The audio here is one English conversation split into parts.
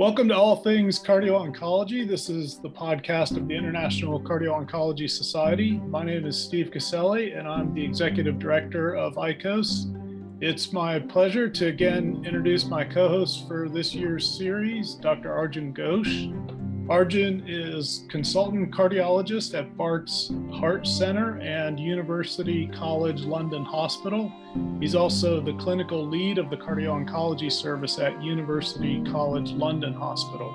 Welcome to All Things Cardio Oncology. This is the podcast of the International Cardio Oncology Society. My name is Steve Caselli, and I'm the executive director of ICOS. It's my pleasure to again introduce my co host for this year's series, Dr. Arjun Ghosh. Arjun is consultant cardiologist at Bart's Heart Center and University College London Hospital. He's also the clinical lead of the cardio oncology service at University College London Hospital.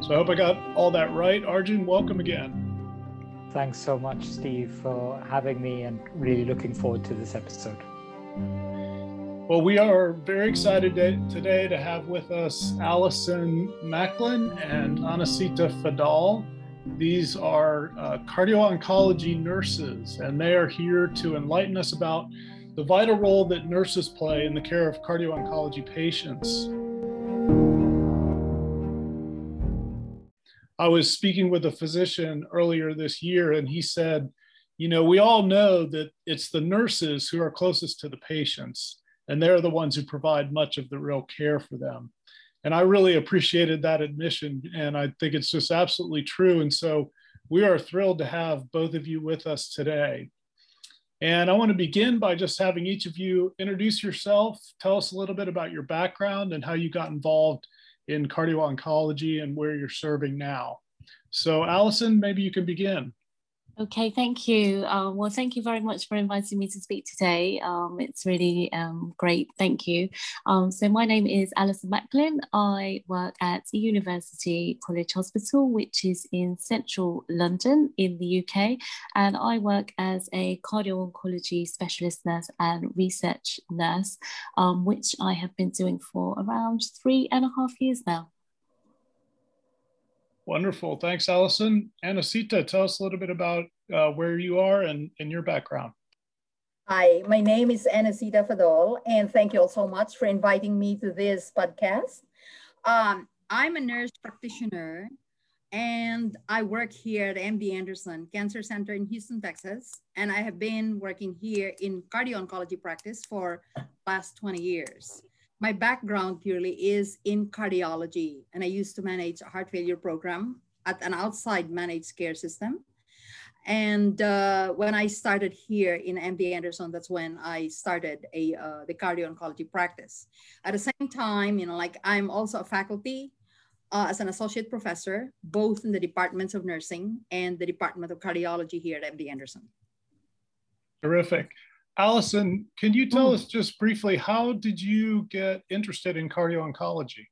So I hope I got all that right. Arjun, welcome again. Thanks so much, Steve, for having me and really looking forward to this episode. Well, we are very excited today to have with us Allison Macklin and Anecita Fadol. These are uh, cardio oncology nurses, and they are here to enlighten us about the vital role that nurses play in the care of cardio oncology patients. I was speaking with a physician earlier this year, and he said, You know, we all know that it's the nurses who are closest to the patients and they're the ones who provide much of the real care for them. And I really appreciated that admission, and I think it's just absolutely true. And so we are thrilled to have both of you with us today. And I want to begin by just having each of you introduce yourself, tell us a little bit about your background and how you got involved in cardio oncology and where you're serving now. So, Allison, maybe you can begin. Okay, thank you. Um, well, thank you very much for inviting me to speak today. Um, it's really um, great. Thank you. Um, so, my name is Alison Macklin. I work at University College Hospital, which is in central London in the UK. And I work as a cardio oncology specialist nurse and research nurse, um, which I have been doing for around three and a half years now. Wonderful. Thanks, Allison. Anecita, tell us a little bit about uh, where you are and, and your background. Hi, my name is Anecita Fadol, and thank you all so much for inviting me to this podcast. Um, I'm a nurse practitioner, and I work here at MD Anderson Cancer Center in Houston, Texas, and I have been working here in cardio oncology practice for last 20 years my background purely is in cardiology, and I used to manage a heart failure program at an outside managed care system. And uh, when I started here in MD Anderson, that's when I started a uh, the cardio oncology practice. At the same time, you know, like I'm also a faculty uh, as an associate professor, both in the departments of nursing and the department of cardiology here at MD Anderson. Terrific. Allison, can you tell mm. us just briefly how did you get interested in cardio oncology?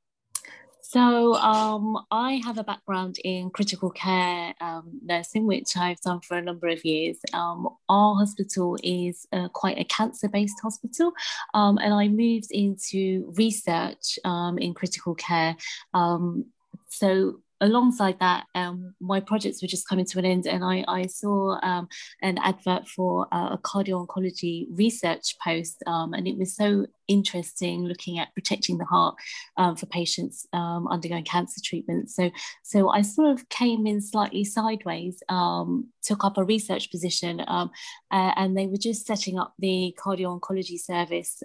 So um, I have a background in critical care um, nursing, which I've done for a number of years. Um, our hospital is uh, quite a cancer-based hospital, um, and I moved into research um, in critical care. Um, so alongside that, um, my projects were just coming to an end, and I, I saw um, an advert for uh, a cardio oncology research post, um, and it was so interesting looking at protecting the heart um, for patients um, undergoing cancer treatment. So, so I sort of came in slightly sideways, um, took up a research position, uh, and they were just setting up the cardio oncology service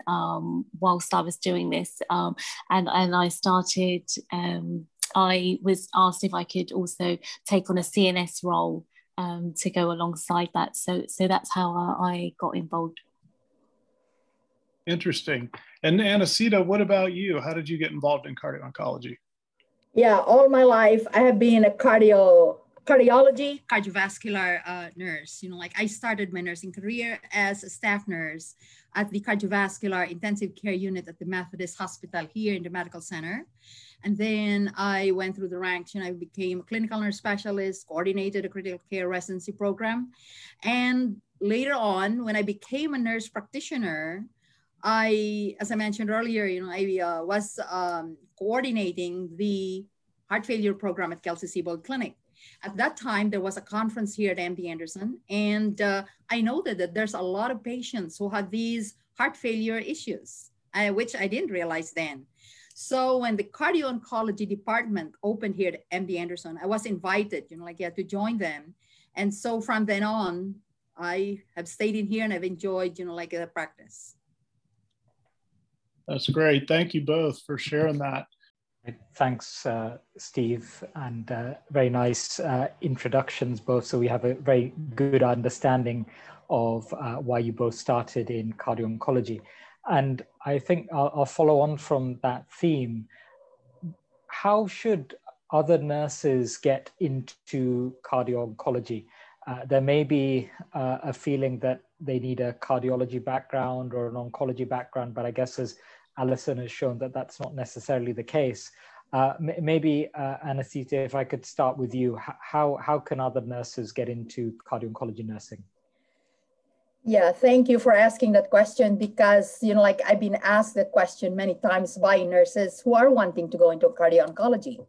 whilst I was doing this, and and I started. I was asked if I could also take on a CNS role um, to go alongside that. So, so that's how I got involved. Interesting. And Anecita, what about you? How did you get involved in cardio oncology? Yeah, all my life I have been a cardio cardiology cardiovascular uh, nurse. You know, like I started my nursing career as a staff nurse at the cardiovascular intensive care unit at the Methodist Hospital here in the medical center. And then I went through the ranks and I became a clinical nurse specialist, coordinated a critical care residency program. And later on, when I became a nurse practitioner, I, as I mentioned earlier, you know, I uh, was um, coordinating the heart failure program at Kelsey-Seybold Clinic. At that time, there was a conference here at MD Anderson, and uh, I noted that there's a lot of patients who have these heart failure issues, uh, which I didn't realize then. So when the cardio oncology department opened here at MD Anderson, I was invited, you know, like yeah, to join them. And so from then on, I have stayed in here and I've enjoyed, you know, like the practice. That's great. Thank you both for sharing that. Thanks, uh, Steve, and uh, very nice uh, introductions both. So we have a very good understanding of uh, why you both started in cardio oncology. And I think I'll, I'll follow on from that theme. How should other nurses get into cardio oncology? Uh, there may be uh, a feeling that they need a cardiology background or an oncology background, but I guess as Alison has shown that that's not necessarily the case. Uh, maybe uh, if I could start with you, how, how can other nurses get into cardio-oncology nursing? Yeah, thank you for asking that question because, you know, like I've been asked that question many times by nurses who are wanting to go into cardio-oncology.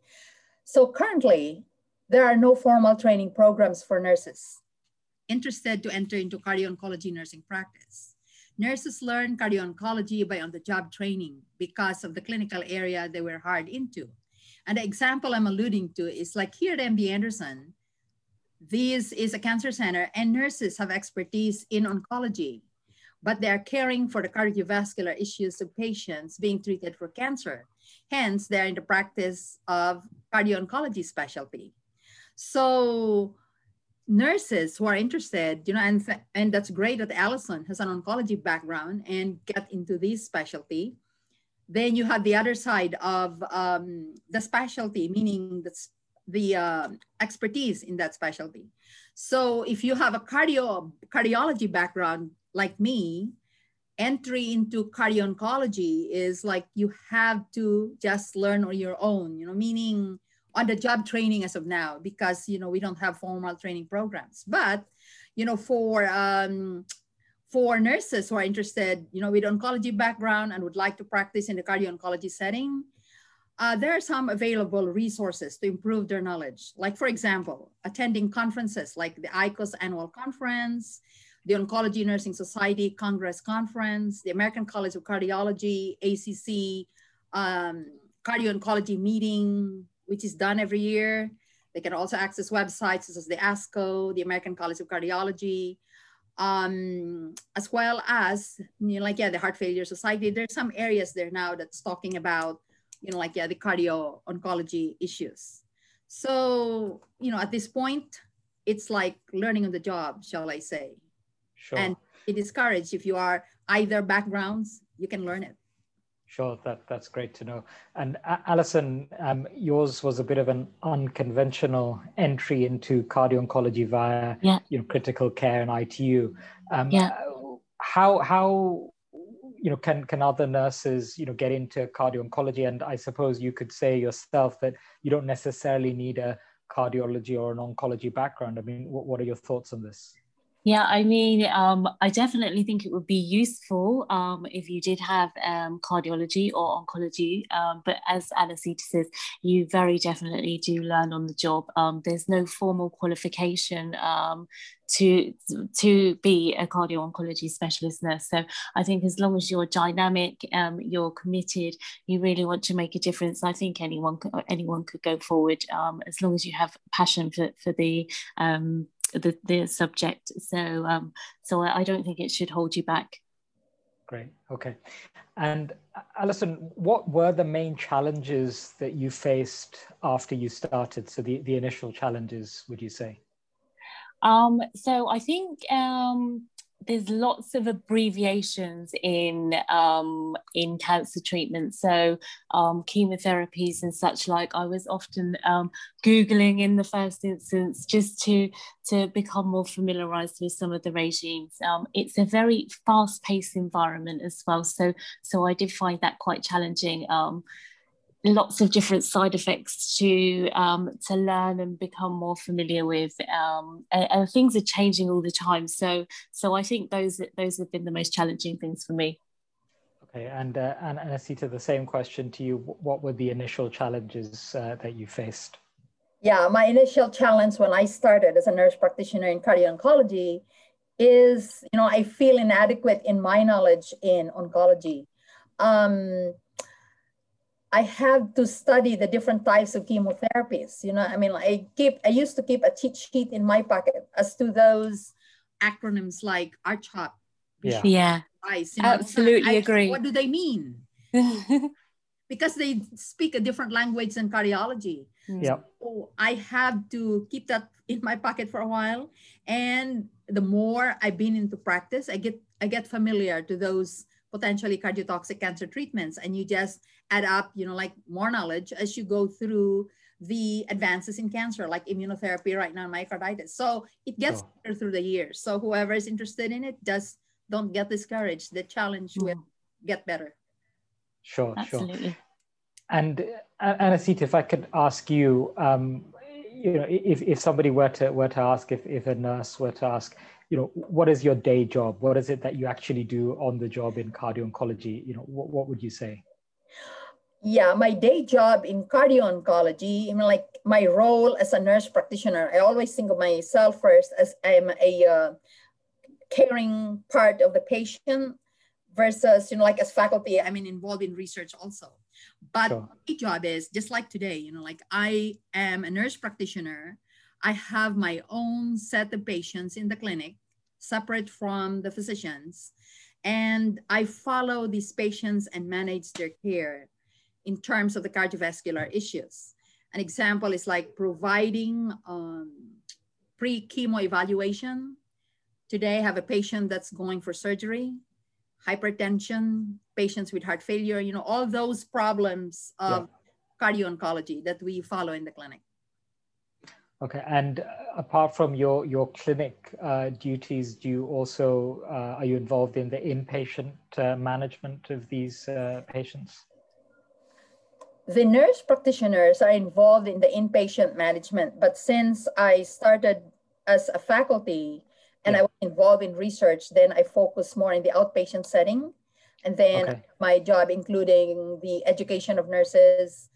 So currently, there are no formal training programs for nurses interested to enter into cardio-oncology nursing practice. Nurses learn cardio-oncology by on-the-job training because of the clinical area they were hired into. And the example I'm alluding to is like here at MD Anderson, this is a cancer center and nurses have expertise in oncology, but they are caring for the cardiovascular issues of patients being treated for cancer. Hence, they're in the practice of cardio-oncology specialty. So nurses who are interested, you know, and, and that's great that Allison has an oncology background and get into this specialty. Then you have the other side of um, the specialty, meaning the, the uh, expertise in that specialty. So if you have a cardio cardiology background like me, entry into cardio oncology is like you have to just learn on your own, you know, meaning on the job training as of now because you know we don't have formal training programs. But you know for um, for nurses who are interested you know with oncology background and would like to practice in the cardio oncology setting uh, there are some available resources to improve their knowledge. Like for example attending conferences like the icos annual conference the oncology nursing society congress conference the american college of cardiology acc um, cardio oncology meeting which is done every year. They can also access websites such as the ASCO, the American College of Cardiology, um, as well as, you know, like, yeah, the Heart Failure Society. There's some areas there now that's talking about, you know, like, yeah, the cardio oncology issues. So, you know, at this point, it's like learning on the job, shall I say. Sure. And it is courage. If you are either backgrounds, you can learn it. Sure, that, that's great to know. And uh, Alison, um, yours was a bit of an unconventional entry into cardio oncology via yeah. you know, critical care and ITU. Um, yeah. How, how you know, can, can other nurses you know, get into cardio oncology? And I suppose you could say yourself that you don't necessarily need a cardiology or an oncology background. I mean, what, what are your thoughts on this? Yeah, I mean, um, I definitely think it would be useful um, if you did have um, cardiology or oncology. Um, but as Anecita says, you very definitely do learn on the job. Um, there's no formal qualification um, to to be a cardio oncology specialist nurse. So I think as long as you're dynamic, you're committed, you really want to make a difference. I think anyone anyone could go forward as long as you have passion for for the the, the subject. So um, so I, I don't think it should hold you back. Great. Okay. And uh, Alison, what were the main challenges that you faced after you started? So the, the initial challenges, would you say? Um, so I think um, there's lots of abbreviations in um, in cancer treatment. So um, chemotherapies and such like. I was often um, googling in the first instance just to to become more familiarized with some of the regimes. Um, it's a very fast paced environment as well. So so I did find that quite challenging. Lots of different side effects to um, to learn and become more familiar with um, and, and, things are changing all the time. So so I think those those have been the most challenging things for me. Okay and uh, and Anecita the same question to you. What were the initial challenges uh, that you faced? Yeah my initial challenge when I started as a nurse practitioner in cardio oncology is you know I feel inadequate in my knowledge in oncology. Um, I have to study the different types of chemotherapies. You know, I mean, I keep, I used to keep a cheat sheet in my pocket as to those acronyms like RCHOP. Yeah. yeah. Rice, you know, Absolutely I, agree. What do they mean? because they speak a different language than cardiology. Mm. Yeah. So I have to keep that in my pocket for a while. And the more I've been into practice, I get I get familiar to those potentially cardiotoxic cancer treatments. And you just add up, you know, like more knowledge as you go through the advances in cancer, like immunotherapy right now, myocarditis. So it gets Sure. better through the years. So whoever is interested in it, just don't get discouraged. The challenge will get better. Sure, sure. And uh, Anecita, if I could ask you, um, you know, if, if somebody were to were to ask, if, if a nurse were to ask, you know, what is your day job? What is it that you actually do on the job in cardio oncology? You know, what, what would you say? Yeah, my day job in cardio oncology, know, like my role as a nurse practitioner, I always think of myself first as I'm a uh, caring part of the patient versus, you know, like as faculty, I mean, involved in research also. But Sure. my job is just like today, you know, like I am a nurse practitioner. I have my own set of patients in the clinic, separate from the physicians. And I follow these patients and manage their care in terms of the cardiovascular issues. An example is like providing um, pre-chemo evaluation. Today I have a patient that's going for surgery, hypertension, patients with heart failure, you know, all those problems of cardio oncology that we follow in the clinic. Okay, and uh, apart from your your clinic uh, duties, do you also uh, are you involved in the inpatient uh, management of these uh, patients? the nurse practitioners are involved in the inpatient management, but since I started as a faculty and I was involved in research, then I focus more in the outpatient setting. And then Okay. my job, including the education of nurses,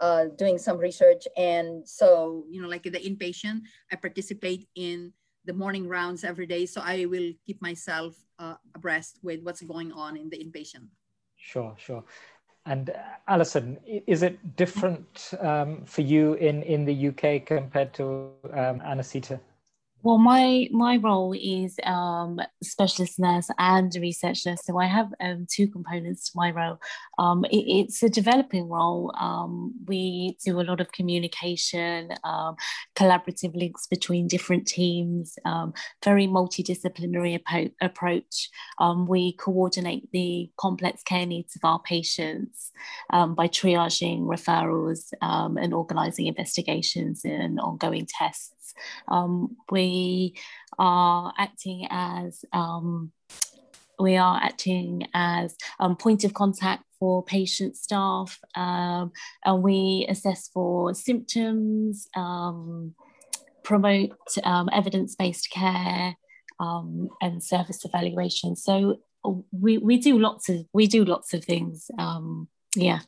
uh, doing some research. And so, you know, like the inpatient, I participate in the morning rounds every day. So I will keep myself uh, abreast with what's going on in the inpatient. Sure, sure. And uh, Alison, is it different um, for you in, in the UK compared to um, Anecita? Well, my my role is um, specialist nurse and research nurse, so I have um, two components to my role. Um, it- it's a developing role. Um, we do a lot of communication, um, collaborative links between different teams, um, very multidisciplinary appo- approach. We coordinate the complex care needs of our patients by triaging referrals and organising investigations and ongoing tests. Um, we are acting as um, we are acting as um, point of contact for patient staff, um, and we assess for symptoms, um, promote um, evidence-based care, um, and service evaluation. So we, we do lots of we do lots of things. Um, yeah.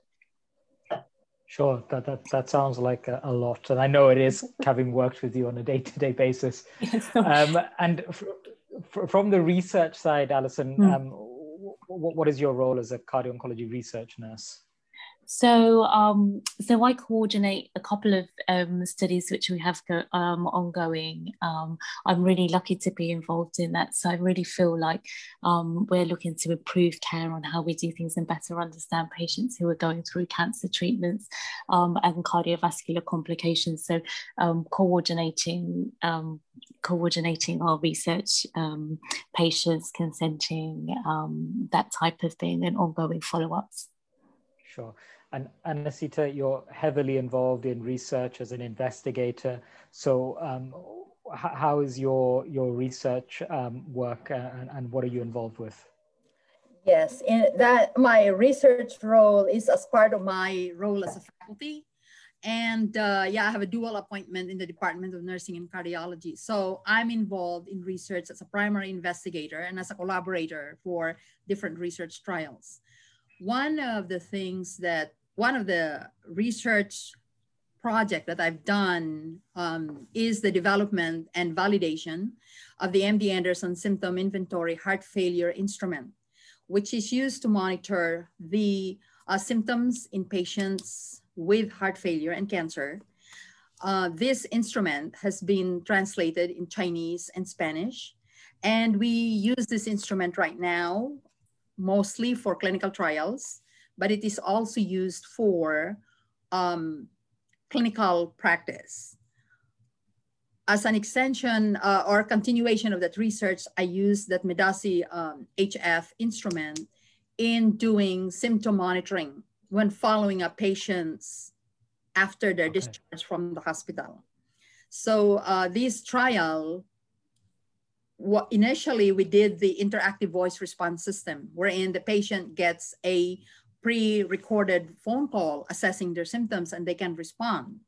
Sure, that, that, that sounds like a, a lot. And I know it is having worked with you on a day to day basis. Um, and f- f- from the research side, Alison, Hmm. um, w- w- what is your role as a cardio oncology research nurse? So, um, so I coordinate a couple of um, studies which we have go, um, ongoing. Um, I'm really lucky to be involved in that. So I really feel like um, we're looking to improve care on how we do things and better understand patients who are going through cancer treatments um, and cardiovascular complications. So coordinating coordinating our research, patients consenting, that type of thing, and ongoing follow-ups. Sure. And Anasita, you're heavily involved in research as an investigator. So, um, how is your your research um, work, uh, and, and what are you involved with? Yes, in that my research role is as part of my role as a faculty. And uh, yeah, I have a dual appointment in the Department of Nursing and Cardiology. So I'm involved in research as a primary investigator and as a collaborator for different research trials. One of the things that, one of the research project that I've done um, is the development and validation of the MD Anderson Symptom Inventory Heart Failure Instrument which is used to monitor the uh, symptoms in patients with heart failure and cancer. Uh, this instrument has been translated in Chinese and Spanish, and we use this instrument right now mostly for clinical trials, but it is also used for um, clinical practice. As an extension uh, or continuation of that research, I used that MDASI um, HF instrument in doing symptom monitoring when following up patients after their okay. discharge from the hospital. So uh, this trial, what initially we did the interactive voice response system, wherein the patient gets a pre-recorded phone call assessing their symptoms and they can respond.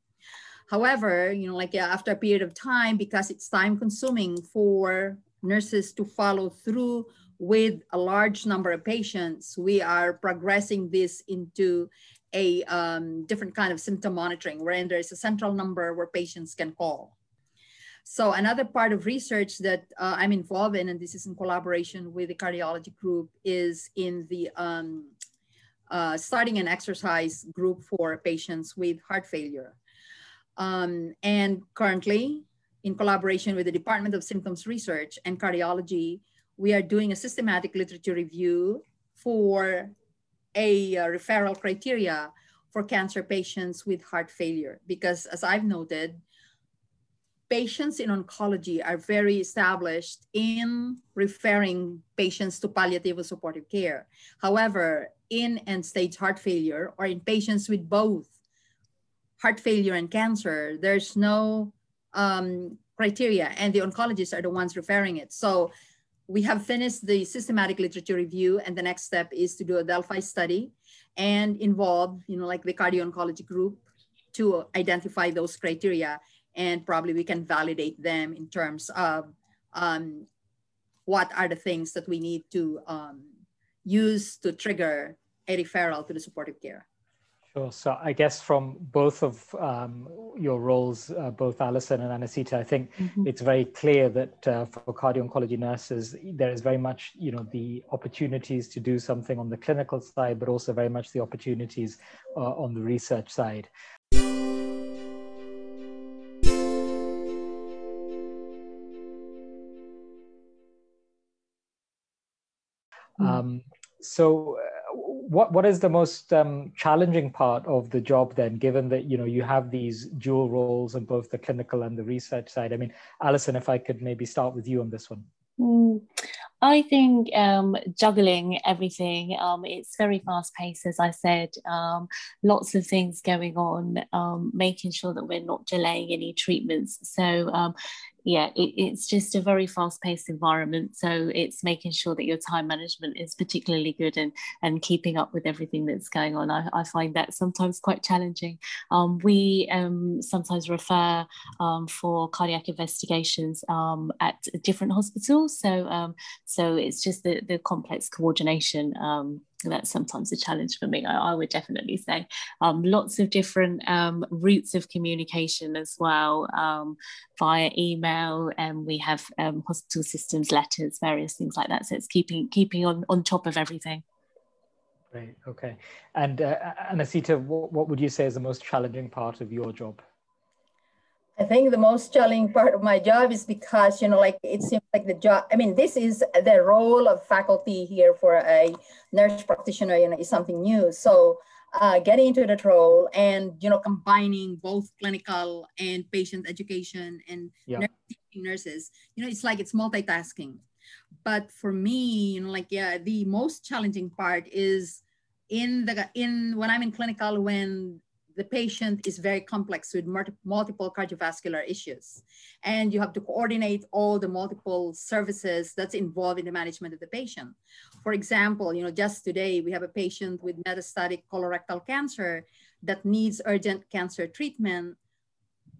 However, you know, like after a period of time, because it's time consuming for nurses to follow through with a large number of patients, we are progressing this into a um, different kind of symptom monitoring wherein there is a central number where patients can call. So another part of research that uh, I'm involved in, and this is in collaboration with the cardiology group, is in the um, uh, starting an exercise group for patients with heart failure. Um, and currently, in collaboration with the Department of Symptoms Research and Cardiology, we are doing a systematic literature review for a uh, referral criteria for cancer patients with heart failure. Because as I've noted, patients in oncology are very established in referring patients to palliative or supportive care. However, in end stage heart failure or in patients with both heart failure and cancer, there's no um, criteria, and the oncologists are the ones referring it. So we have finished the systematic literature review and the next step is to do a Delphi study and involve, you know, like the cardio oncology group to identify those criteria and probably we can validate them in terms of um, what are the things that we need to um, use to trigger a referral to the supportive care. Sure. So I guess from both of um, your roles, uh, both Alison and Anecita, I think mm-hmm. it's very clear that uh, for cardio-oncology nurses, there is very much, you know, the opportunities to do something on the clinical side, but also very much the opportunities uh, on the research side. Mm. Um, so what what is the most um, challenging part of the job then given that you know you have these dual roles on both the clinical and the research side i mean alison if i could maybe start with you on this one mm, I think um, juggling everything, um, it's very fast paced, as I said, um, lots of things going on, um, making sure that we're not delaying any treatments. So um, yeah, it, it's just a very fast paced environment. So it's making sure that your time management is particularly good and, and keeping up with everything that's going on. I, I find that sometimes quite challenging. Um, we um, sometimes refer um, for cardiac investigations um, at different hospitals. So, um, so it's just the, the complex coordination that's sometimes a challenge for me, I, I would definitely say. Um, lots of different um, routes of communication as well um, via email, and we have um, hospital systems letters, various things like that. So it's keeping keeping on, on top of everything. Great. Okay. And uh, Anecita, what, what would you say is the most challenging part of your job? I think the most challenging part of my job is because, you know, like it seems like the job, I mean, this is the role of faculty here for a nurse practitioner, you know, is something new. So uh, getting into that role and, you know, combining both clinical and patient education and yeah. nurses, you know, it's like it's multitasking. But for me, you know, like, yeah, the most challenging part is in the, in when I'm in clinical, when the patient is very complex with multiple cardiovascular issues. And you have to coordinate all the multiple services that's involved in the management of the patient. For example, you know, just today we have a patient with metastatic colorectal cancer that needs urgent cancer treatment,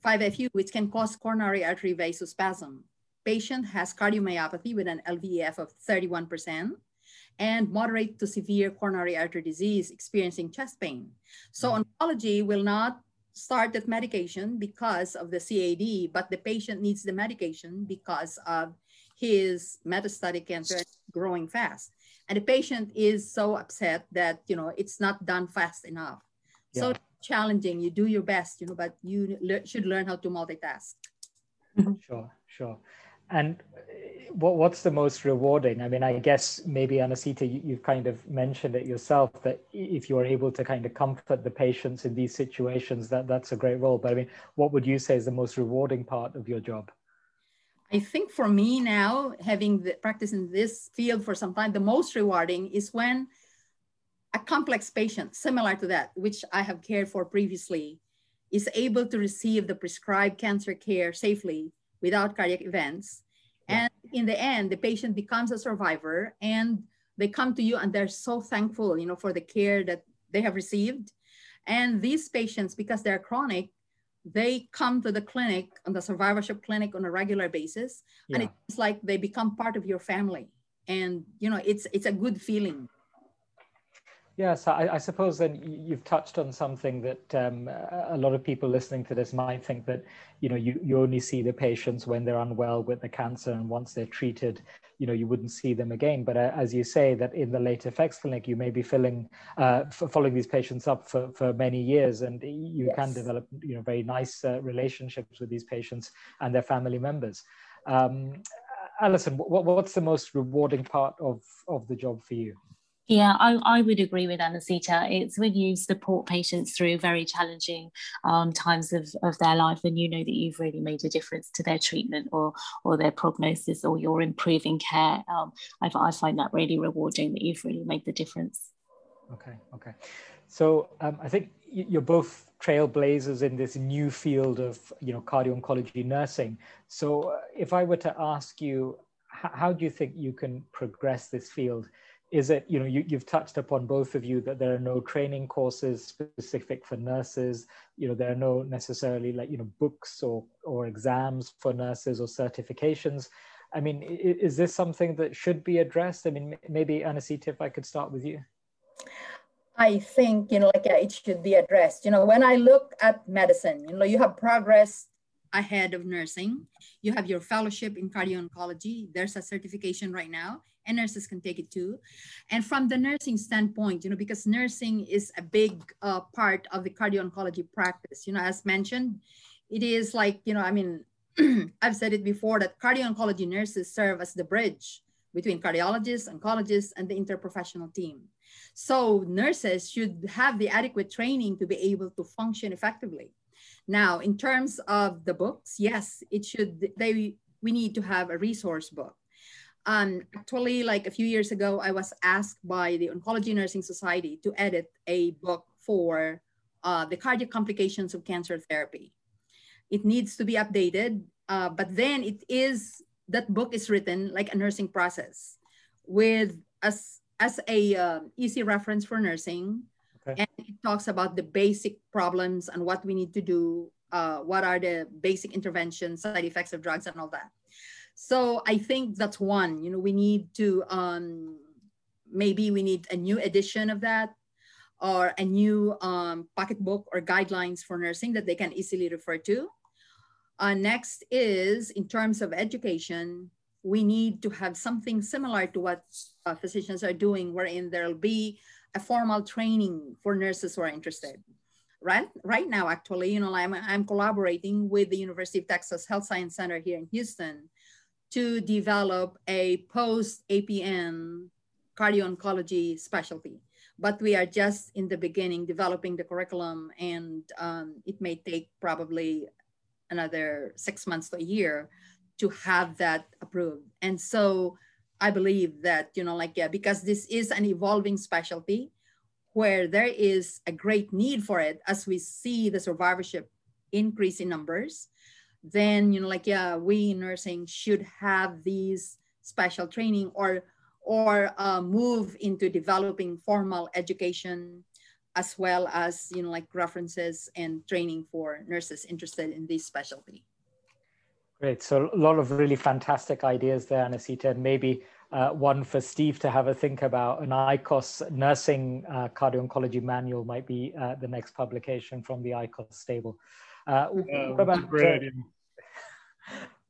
5FU, which can cause coronary artery vasospasm. Patient has cardiomyopathy with an LVEF of 31% and moderate to severe coronary artery disease experiencing chest pain. So mm. oncology will not start that medication because of the CAD, but the patient needs the medication because of his metastatic cancer growing fast. And the patient is so upset that, you know, it's not done fast enough. Yeah. So challenging, you do your best, you know, but you le should learn how to multitask. Sure, sure. And what, what's the most rewarding? I mean, I guess maybe Anecita, you, you've kind of mentioned it yourself that if you are able to kind of comfort the patients in these situations, that that's a great role. But I mean, what would you say is the most rewarding part of your job? I think for me now, having the practice in this field for some time, the most rewarding is when a complex patient, similar to that, which I have cared for previously, is able to receive the prescribed cancer care safely without cardiac events. And in the end, the patient becomes a survivor and they come to you and they're so thankful, you know, for the care that they have received. And these patients, because they're chronic, they come to the clinic on the survivorship clinic on a regular basis yeah. and it's like they become part of your family and you know it's it's a good feeling Yes, I, I, suppose then you've touched on something that um, a lot of people listening to this might think that you know you, you only see the patients when they're unwell with the cancer, and once they're treated, you know you wouldn't see them again. But uh, as you say, that in the late effects clinic, you may be filling, uh, following these patients up for, for many years, and you yes. can develop you know very nice uh, relationships with these patients and their family members. Um, Alison, what, what's the most rewarding part of of the job for you? Yeah, I, I would agree with Anecita. It's when you support patients through very challenging um, times of, of their life and you know that you've really made a difference to their treatment or, or their prognosis or you're improving care. Um, I, I find that really rewarding that you've really made the difference. Okay, okay. So um, I think you're both trailblazers in this new field of you know cardio-oncology nursing. So uh, if I were to ask you, how do you think you can progress this field? Is it you know you, you've touched upon both of you that there are no training courses specific for nurses. You know there are no necessarily like you know books or or exams for nurses or certifications. I mean is this something that should be addressed? I mean maybe anecita if i could start with you. I think you know like it should be addressed. You know when i look at medicine you know you have progress ahead of nursing. You have your fellowship in cardio oncology. There's a certification right now and nurses can take it too. And from the nursing standpoint, you know, because nursing is a big uh, part of the cardio oncology practice, you know, as mentioned, it is like, you know, I mean, I've said it before that cardio oncology nurses serve as the bridge between cardiologists, oncologists, and the interprofessional team. So nurses should have the adequate training to be able to function effectively. Now, in terms of the books, yes, it should, they, we need to have a resource book um, actually, like a few years ago, I was asked by the Oncology Nursing Society to edit a book for uh, the cardiac complications of cancer therapy. It needs to be updated, uh, but then it is that book is written like a nursing process with as as a uh, easy reference for nursing, okay. and it talks about the basic problems and what we need to do, uh, what are the basic interventions, side effects of drugs, and all that. So I think that's one, you know, we need to, um, maybe we need a new edition of that or a new um, pocketbook or guidelines for nursing that they can easily refer to. Uh, next is in terms of education, we need to have something similar to what uh, physicians are doing, wherein there'll be a formal training for nurses who are interested. Right, right now, actually, you know, I'm, I'm collaborating with the University of Texas Health Science Center here in Houston to develop a post APN cardio oncology specialty. But we are just in the beginning developing the curriculum, and um, it may take probably another six months to a year to have that approved. And so I believe that, you know, like, yeah, because this is an evolving specialty where there is a great need for it as we see the survivorship increase in numbers then you know like yeah we in nursing should have these special training or or uh, move into developing formal education as well as you know like references and training for nurses interested in this specialty great so a lot of really fantastic ideas there anecita and maybe uh, one for Steve to have a think about. An ICOS nursing uh, cardio-oncology manual might be uh, the next publication from the ICOS stable. Uh, what about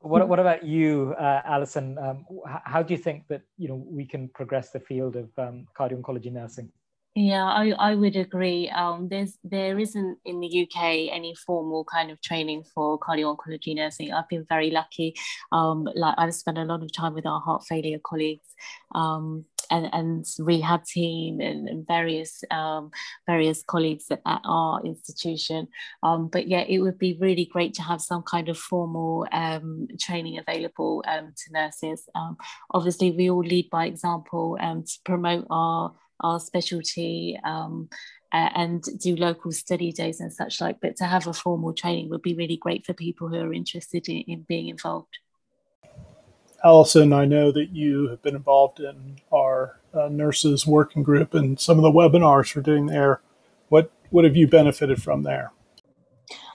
what, what about you, uh, Alison? Um, how do you think that you know we can progress the field of um, cardio oncology nursing? Yeah, I, I would agree. Um, there's there isn't in the UK any formal kind of training for cardio oncology nursing. I've been very lucky. Um, like I've spent a lot of time with our heart failure colleagues. Um, and, and rehab team and, and various um, various colleagues at, our institution. Um, but yeah, it would be really great to have some kind of formal um, training available um, to nurses. Um, obviously, we all lead by example um, to promote our our specialty and do local study days and such like. But to have a formal training would be really great for people who are interested in, in being involved. Allison, I know that you have been involved in our uh, nurses working group and some of the webinars we're doing there. What what have you benefited from there?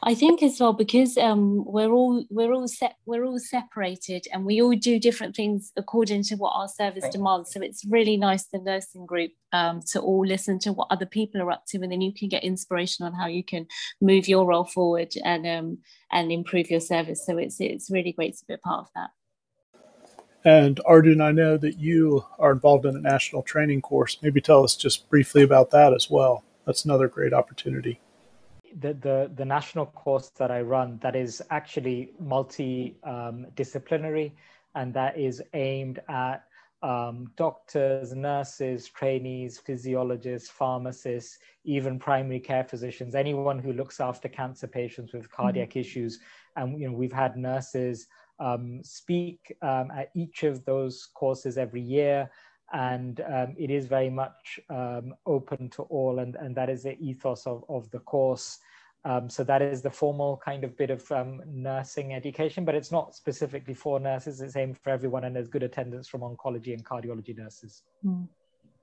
I think as well because um, we're all we're all set we're all separated and we all do different things according to what our service right. demands. So it's really nice the nursing group um, to all listen to what other people are up to, and then you can get inspiration on how you can move your role forward and um, and improve your service. So it's it's really great to be a part of that. And Arjun, I know that you are involved in a national training course. Maybe tell us just briefly about that as well. That's another great opportunity. The, the, the national course that I run that is actually multi-disciplinary um, and that is aimed at um, doctors, nurses, trainees, physiologists, pharmacists, even primary care physicians, anyone who looks after cancer patients with cardiac mm-hmm. issues. And you know, we've had nurses um, speak um, at each of those courses every year. And um, it is very much um, open to all, and, and that is the ethos of, of the course. Um, so that is the formal kind of bit of um, nursing education, but it's not specifically for nurses. It's aimed for everyone, and there's good attendance from oncology and cardiology nurses. Hmm.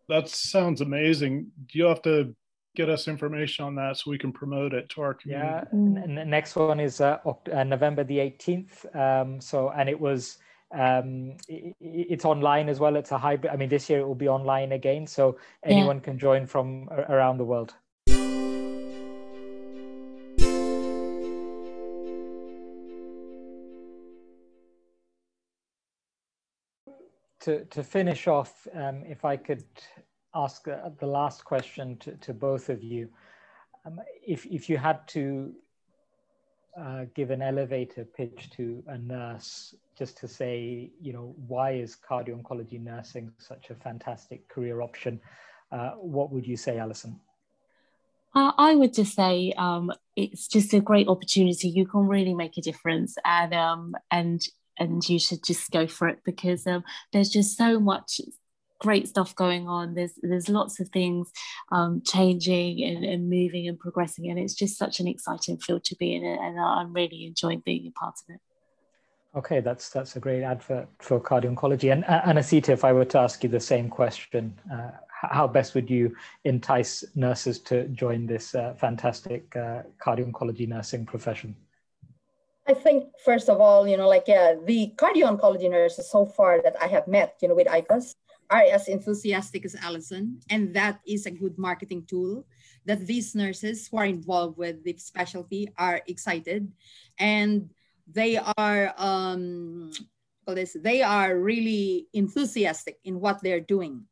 That sounds amazing. Do you have to get us information on that so we can promote it to our community. Yeah, and the next one is uh, uh, November the 18th. Um, so, and it was, um, it, it's online as well. It's a hybrid. I mean, this year it will be online again. So anyone yeah. can join from around the world. To, to finish off, um, if I could ask uh, the last question to, to both of you. Um, if, if you had to uh, give an elevator pitch to a nurse just to say, you know, why is cardio oncology nursing such a fantastic career option? Uh, what would you say, Alison? Uh, I would just say um, it's just a great opportunity. You can really make a difference, and um, and and you should just go for it because um, there's just so much great stuff going on. There's there's lots of things um, changing and, and, moving and progressing, and it's just such an exciting field to be in, and I'm really enjoying being a part of it. Okay, that's that's a great advert for cardio oncology. And uh, Anecita, if I were to ask you the same question, uh, how best would you entice nurses to join this uh, fantastic uh, cardio oncology nursing profession? I think first of all, you know, like yeah, the cardio oncology nurses so far that I have met, you know, with ICOS, are as enthusiastic as Allison, and that is a good marketing tool that these nurses who are involved with the specialty are excited and they are um, this, they are really enthusiastic in what they're doing.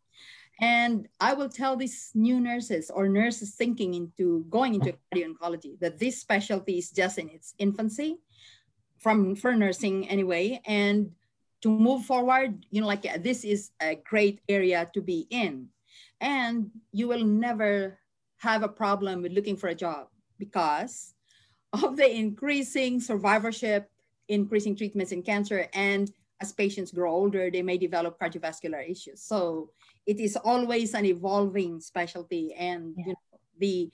And I will tell these new nurses or nurses thinking into going into oncology that this specialty is just in its infancy from for nursing anyway. And to move forward, you know, like this is a great area to be in. And you will never have a problem with looking for a job because of the increasing survivorship, increasing treatments in cancer, and as patients grow older, they may develop cardiovascular issues. So it is always an evolving specialty, and yeah. you know, the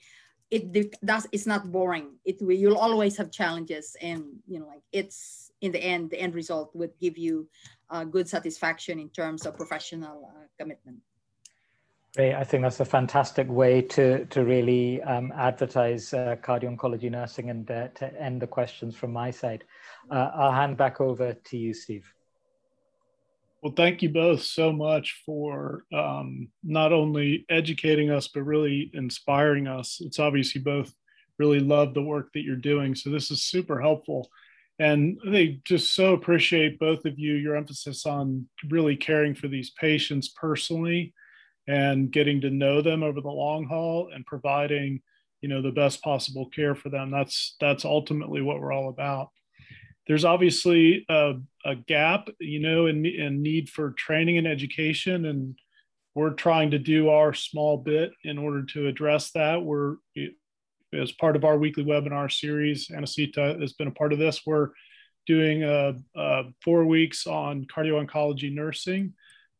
it does it's not boring. It you'll always have challenges, and you know, like it's in the end, the end result would give you uh, good satisfaction in terms of professional uh, commitment. Great. I think that's a fantastic way to, to really um, advertise uh, cardio oncology nursing and uh, to end the questions from my side. Uh, I'll hand back over to you, Steve. Well, thank you both so much for um, not only educating us, but really inspiring us. It's obvious you both really love the work that you're doing. So this is super helpful and they just so appreciate both of you your emphasis on really caring for these patients personally and getting to know them over the long haul and providing you know the best possible care for them that's that's ultimately what we're all about there's obviously a, a gap you know in, in need for training and education and we're trying to do our small bit in order to address that we're as part of our weekly webinar series anecita has been a part of this we're doing a, a four weeks on cardio oncology nursing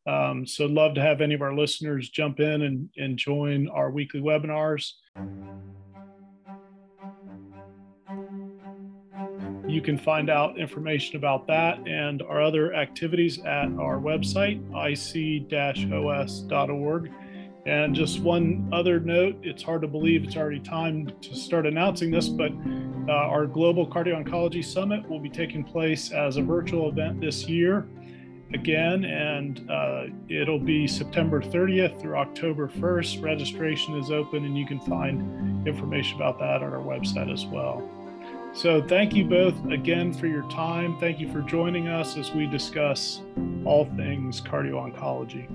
um, so love to have any of our listeners jump in and, and join our weekly webinars. You can find out information about that and our other activities at our website, ic-os.org. And just one other note, it's hard to believe it's already time to start announcing this, but uh, our Global Cardio Oncology Summit will be taking place as a virtual event this year again, and uh, it'll be September 30th through October 1st. Registration is open, and you can find information about that on our website as well. So, thank you both again for your time. Thank you for joining us as we discuss all things cardio oncology.